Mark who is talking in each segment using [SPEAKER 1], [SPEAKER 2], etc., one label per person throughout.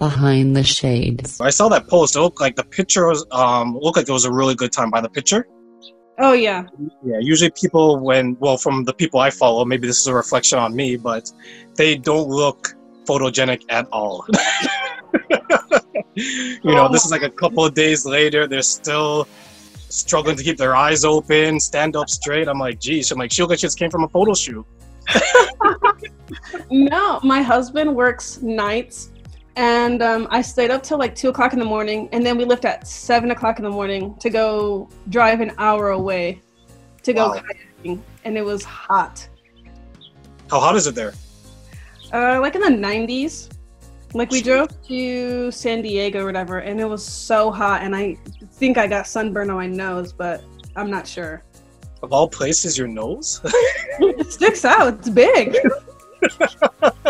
[SPEAKER 1] Behind the Shades.
[SPEAKER 2] I saw that post. It looked like the picture was um looked like it was a really good time by the picture.
[SPEAKER 3] Oh yeah.
[SPEAKER 2] Yeah, usually people when well from the people I follow, maybe this is a reflection on me, but they don't look photogenic at all. you know, this is like a couple of days later, they're still struggling to keep their eyes open, stand up straight. I'm like, geez, I'm like, she look like she just came from a photo shoot.
[SPEAKER 3] no, my husband works nights, and um, I stayed up till like two o'clock in the morning, and then we left at seven o'clock in the morning to go drive an hour away to go
[SPEAKER 2] Wow.
[SPEAKER 3] kayaking, and it was hot,
[SPEAKER 2] How hot is it there?
[SPEAKER 3] uh, like in the nineties. Like we drove to San Diego or whatever, and it was so hot, and I think I got sunburn on my nose, but I'm not sure.
[SPEAKER 2] Of all places, your nose?
[SPEAKER 3] it sticks out. It's big.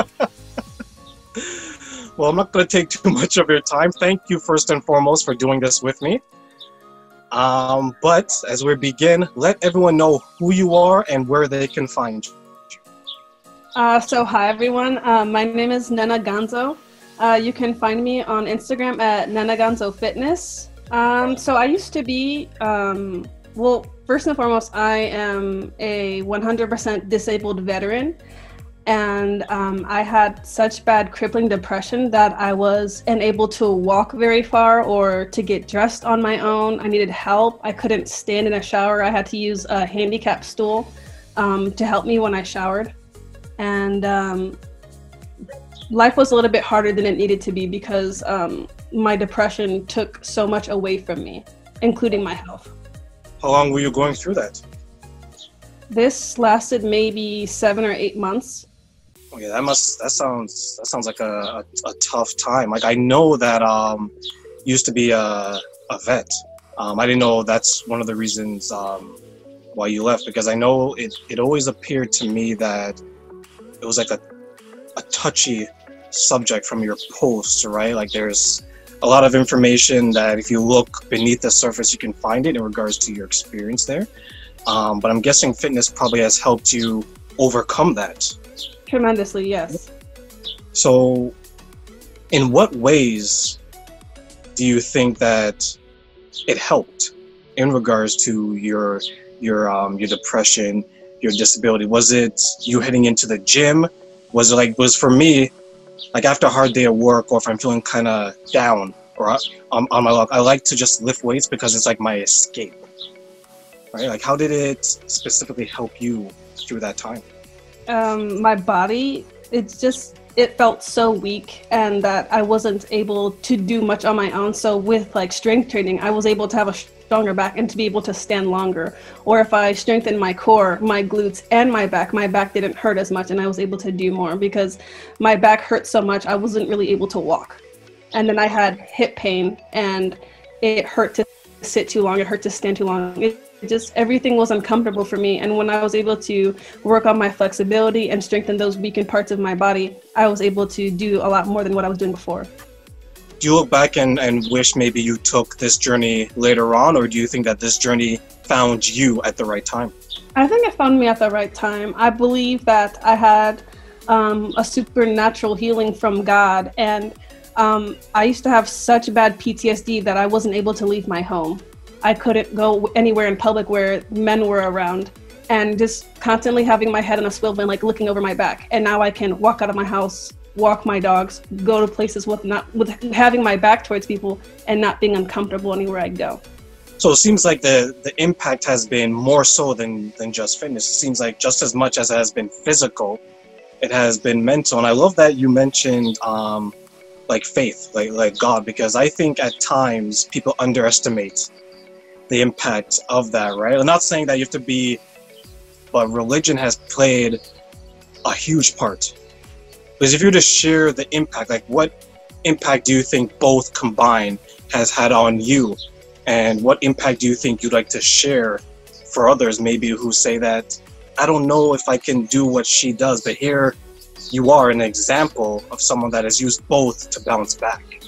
[SPEAKER 2] well, I'm not going to take too much of your time. Thank you, first and foremost, for doing this with me. Um, but as we begin, let everyone know who you are and where they can find you.
[SPEAKER 3] Uh, so hi everyone, uh, my name is Nena Gonzo. Uh, you can find me on Instagram at Nena Gonzo Fitness. Um, so I used to be, um, well, first and foremost, I am a 100% disabled veteran, and um, I had such bad crippling depression that I was unable to walk very far or to get dressed on my own. I needed help. I couldn't stand in a shower. I had to use a handicap stool um, to help me when I showered and um, life was a little bit harder than it needed to be because um, my depression took so much away from me, including my health.
[SPEAKER 2] How long were you going through that?
[SPEAKER 3] This lasted maybe seven or eight months.
[SPEAKER 2] Yeah, that must that sounds that sounds like a, a, a tough time. Like I know that um used to be a, a vet. Um, I didn't know that's one of the reasons um, why you left because I know it, it always appeared to me that it was like a, a touchy subject from your posts, right? Like there's a lot of information that if you look beneath the surface, you can find it in regards to your experience there. Um, but I'm guessing fitness probably has helped you overcome that.
[SPEAKER 3] Tremendously, yes.
[SPEAKER 2] So, in what ways do you think that it helped in regards to your your um, your depression, your disability? Was it you heading into the gym? Was it like was for me, like after a hard day at work, or if I'm feeling kind of down or on, on my luck, I like to just lift weights because it's like my escape. Right? Like, how did it specifically help you through that time?
[SPEAKER 3] Um, my body, it's just, it felt so weak and that I wasn't able to do much on my own. So, with like strength training, I was able to have a stronger back and to be able to stand longer. Or if I strengthened my core, my glutes, and my back, my back didn't hurt as much and I was able to do more because my back hurt so much, I wasn't really able to walk. And then I had hip pain and it hurt to sit too long, it hurt to stand too long. It just everything was uncomfortable for me. And when I was able to work on my flexibility and strengthen those weakened parts of my body, I was able to do a lot more than what I was doing before.
[SPEAKER 2] do you look back and, and wish maybe you took this journey later on or do you think that this journey found you at the right time
[SPEAKER 3] I think it found me at the right time. I believe that I had um, a supernatural healing from God, and um, I used to have such bad PTSD that I wasn't able to leave my home. I couldn't go anywhere in public where men were around, and just constantly having my head on a swivel and like looking over my back. And now I can walk out of my house, walk my dogs, go to places with not with having my back towards people and not being uncomfortable anywhere I go.
[SPEAKER 2] so it seems like the, the impact has been more so than, than just fitness it seems like just as much as it has been physical it has been mental and i love that you mentioned um, like faith like, like god because i think at times people underestimate the impact of that right? I'm not saying that you have to be but religion has played a huge part. Because if you were to share the impact like what impact do you think both combined has had on you? And what impact do you think you'd like to share for others maybe who say that i don't know if i can do what she does but here you are an example of someone that has used both to bounce back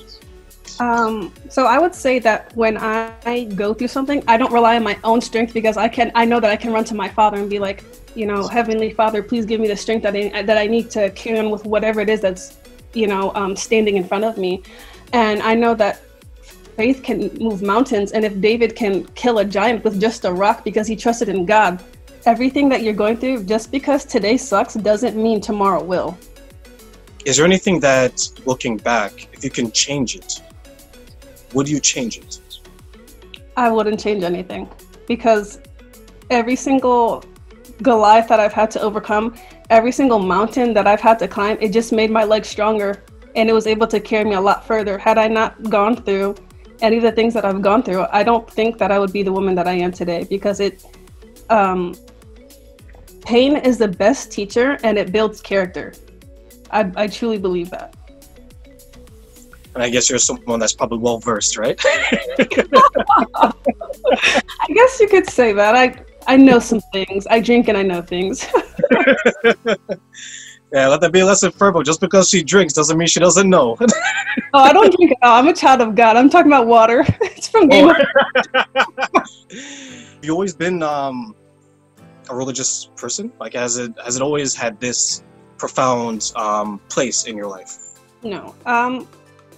[SPEAKER 3] Um, so I would say that when I go through something, I don't rely on my own strength because I can. I know that I can run to my Father and be like, you know, Heavenly Father, please give me the strength that I that I need to carry on with whatever it is that's you know, um, standing in front of me. And I know that faith can move mountains. And if David can kill a giant with just a rock because he trusted in God, everything that you're going through, just because today sucks, doesn't mean tomorrow will.
[SPEAKER 2] Is there anything that, looking back, if you can change it, would you change it?
[SPEAKER 3] I wouldn't change anything because every single Goliath that I've had to overcome, every single mountain that I've had to climb, it just made my legs stronger and it was able to carry me a lot further. Had I not gone through any of the things that I've gone through, I don't think that I would be the woman that I am today because it, um, pain is the best teacher and it builds character. I, I truly believe that.
[SPEAKER 2] And I guess you're someone that's probably well versed, right?
[SPEAKER 3] I guess you could say that. I I know some things. I drink and I know things.
[SPEAKER 2] yeah, let that be a lesson for her. Just because she drinks doesn't mean she doesn't know.
[SPEAKER 3] oh, I don't drink at all. I'm a child of God. I'm talking about water. it's from Game of
[SPEAKER 2] You always been um, a religious person? Like, has it has it always had this profound um, place in your life?
[SPEAKER 3] No. Um,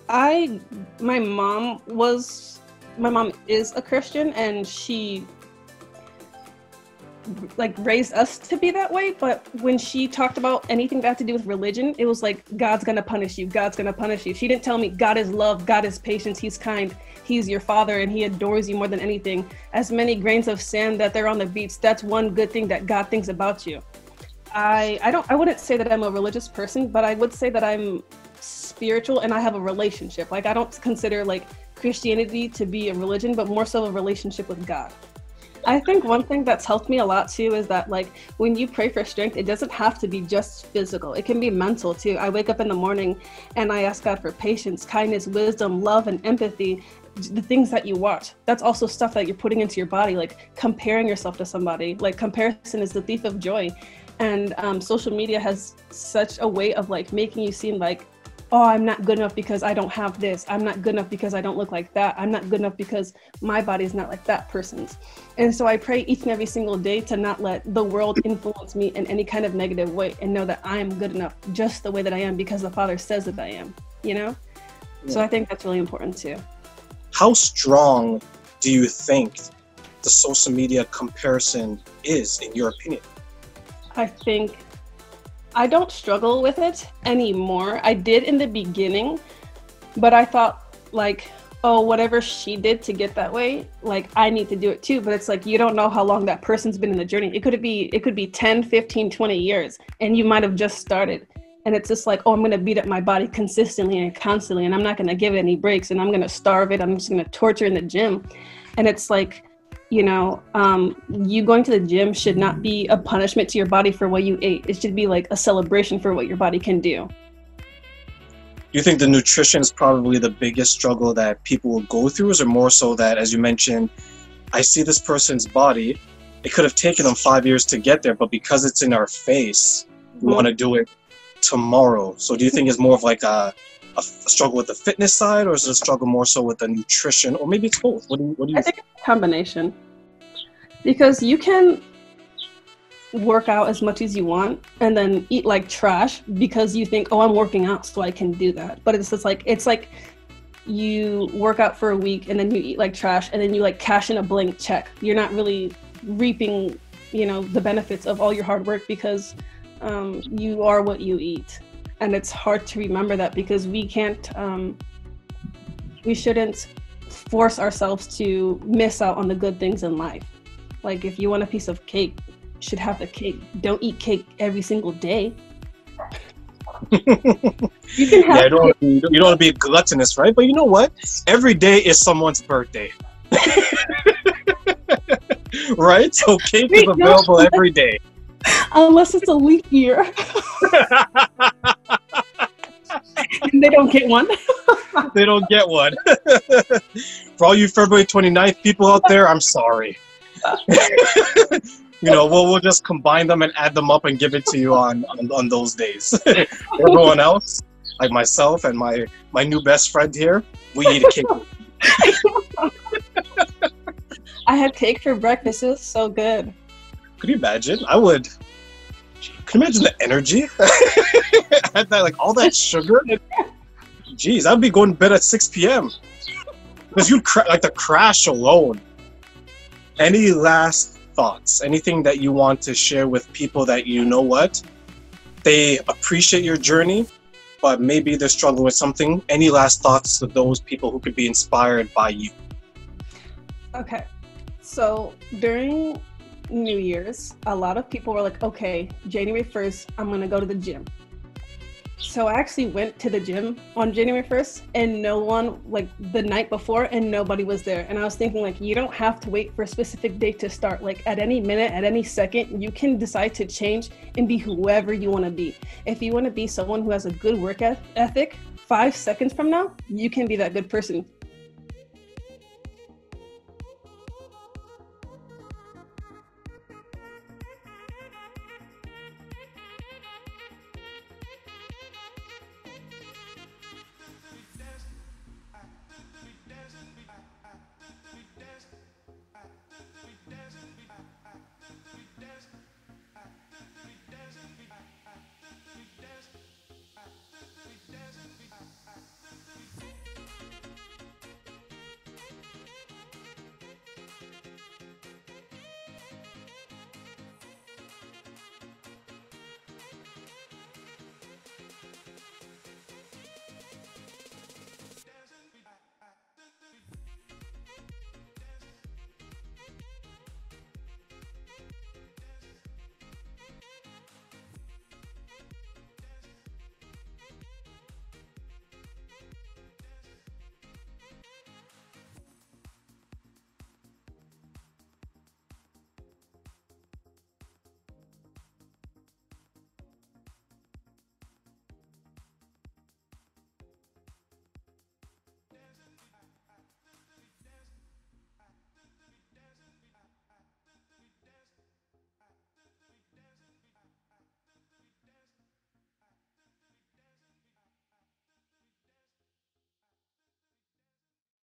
[SPEAKER 3] I my mom was my mom is a Christian and she like raised us to be that way but when she talked about anything that had to do with religion it was like god's gonna punish you god's gonna punish you. She didn't tell me god is love god is patience he's kind he's your father and he adores you more than anything. As many grains of sand that they're on the beach that's one good thing that god thinks about you. I i don't i wouldn't say that i'm a religious person but i would say that i'm spiritual and i have a relationship like i don't consider like christianity to be a religion but more so a relationship with god I think one thing that's helped me a lot too is that like when you pray for strength, it doesn't have to be just physical. It can be mental too. I wake up in the morning and I ask God for patience, kindness, wisdom, love, and empathy. The things that you watch, that's also stuff that you're putting into your body, like comparing yourself to somebody. Like comparison is the thief of joy. And um, social media has such a way of like making you seem like oh, I'm not good enough because I don't have this. I'm not good enough because I don't look like that. I'm not good enough because my body is not like that person's. And so I pray each and every single day to not let the world influence me in any kind of negative way and know that I am good enough just the way that I am because the Father says that I am, you know? Yeah. So I think that's really important too.
[SPEAKER 2] How strong do you think the social media comparison is, in your opinion?
[SPEAKER 3] I think I don't struggle with it anymore. I did in the beginning, but I thought like, oh, whatever she did to get that way, like I need to do it too. But it's like you don't know how long that person's been in the journey. It could be it could be 10, 15, 20 years and you might have just started. And it's just like, oh, I'm gonna beat up my body consistently and constantly, and I'm not gonna give it any breaks, and I'm gonna starve it. I'm just gonna torture in the gym, and it's like you know, um, you going to the gym should not be a punishment to your body for what you ate. It should be like a celebration for what your body can do.
[SPEAKER 2] You think the nutrition is probably the biggest struggle that people will go through, is it more so that, as you mentioned, I see this person's body, it could have taken them five years to get there, but because it's in our face, we want to do it tomorrow. So do you think it's more of like a a, struggle with the fitness side, or is it a struggle more so with the nutrition, or maybe it's both? What do you, what do you
[SPEAKER 3] I think? it's a combination because you can work out as much as you want and then eat like trash because you think, oh, I'm working out, so I can do that. But it's just like it's like you work out for a week and then you eat like trash and then you like cash in a blank check. You're not really reaping, you know, the benefits of all your hard work because um, you are what you eat. And it's hard to remember that because we can't um, we shouldn't force ourselves to miss out on the good things in life. Like if you want a piece of cake you should have the cake. Don't eat cake every single day.
[SPEAKER 2] You can have yeah, don't, you don't want to be gluttonous right? But you know what? Every day is someone's birthday. Right? So cake is available every day
[SPEAKER 3] unless it's a leap year. and they don't get one.
[SPEAKER 2] they don't get one. For all you February 29th people out there, I'm sorry. you know, we'll, we'll just combine them and add them up and give it to you on, on, on those days. Everyone else, like myself and my, my new best friend here, we eat a cake.
[SPEAKER 3] I had cake for breakfast. It was so good.
[SPEAKER 2] Could you imagine? I would. Can you imagine the energy? That, like all that sugar. Jeez, I'd be going to bed at 6 p.m. Because you'd like the crash alone. Any last thoughts? Anything that you want to share with people that you know what? They appreciate your journey, but maybe they're struggling with something. Any last thoughts to those people who could be inspired by you?
[SPEAKER 3] Okay. So during New Year's, a lot of people were like, okay, January 1st, I'm to go to the gym. So I actually went to the gym on January 1st and no one, like the night before, and nobody was there. And I was thinking, like, you don't have to wait for a specific date to start. Like, at any minute, at any second, you can decide to change and be whoever you want to be. If you want to be someone who has a good work ethic, five seconds from now, you can be that good person.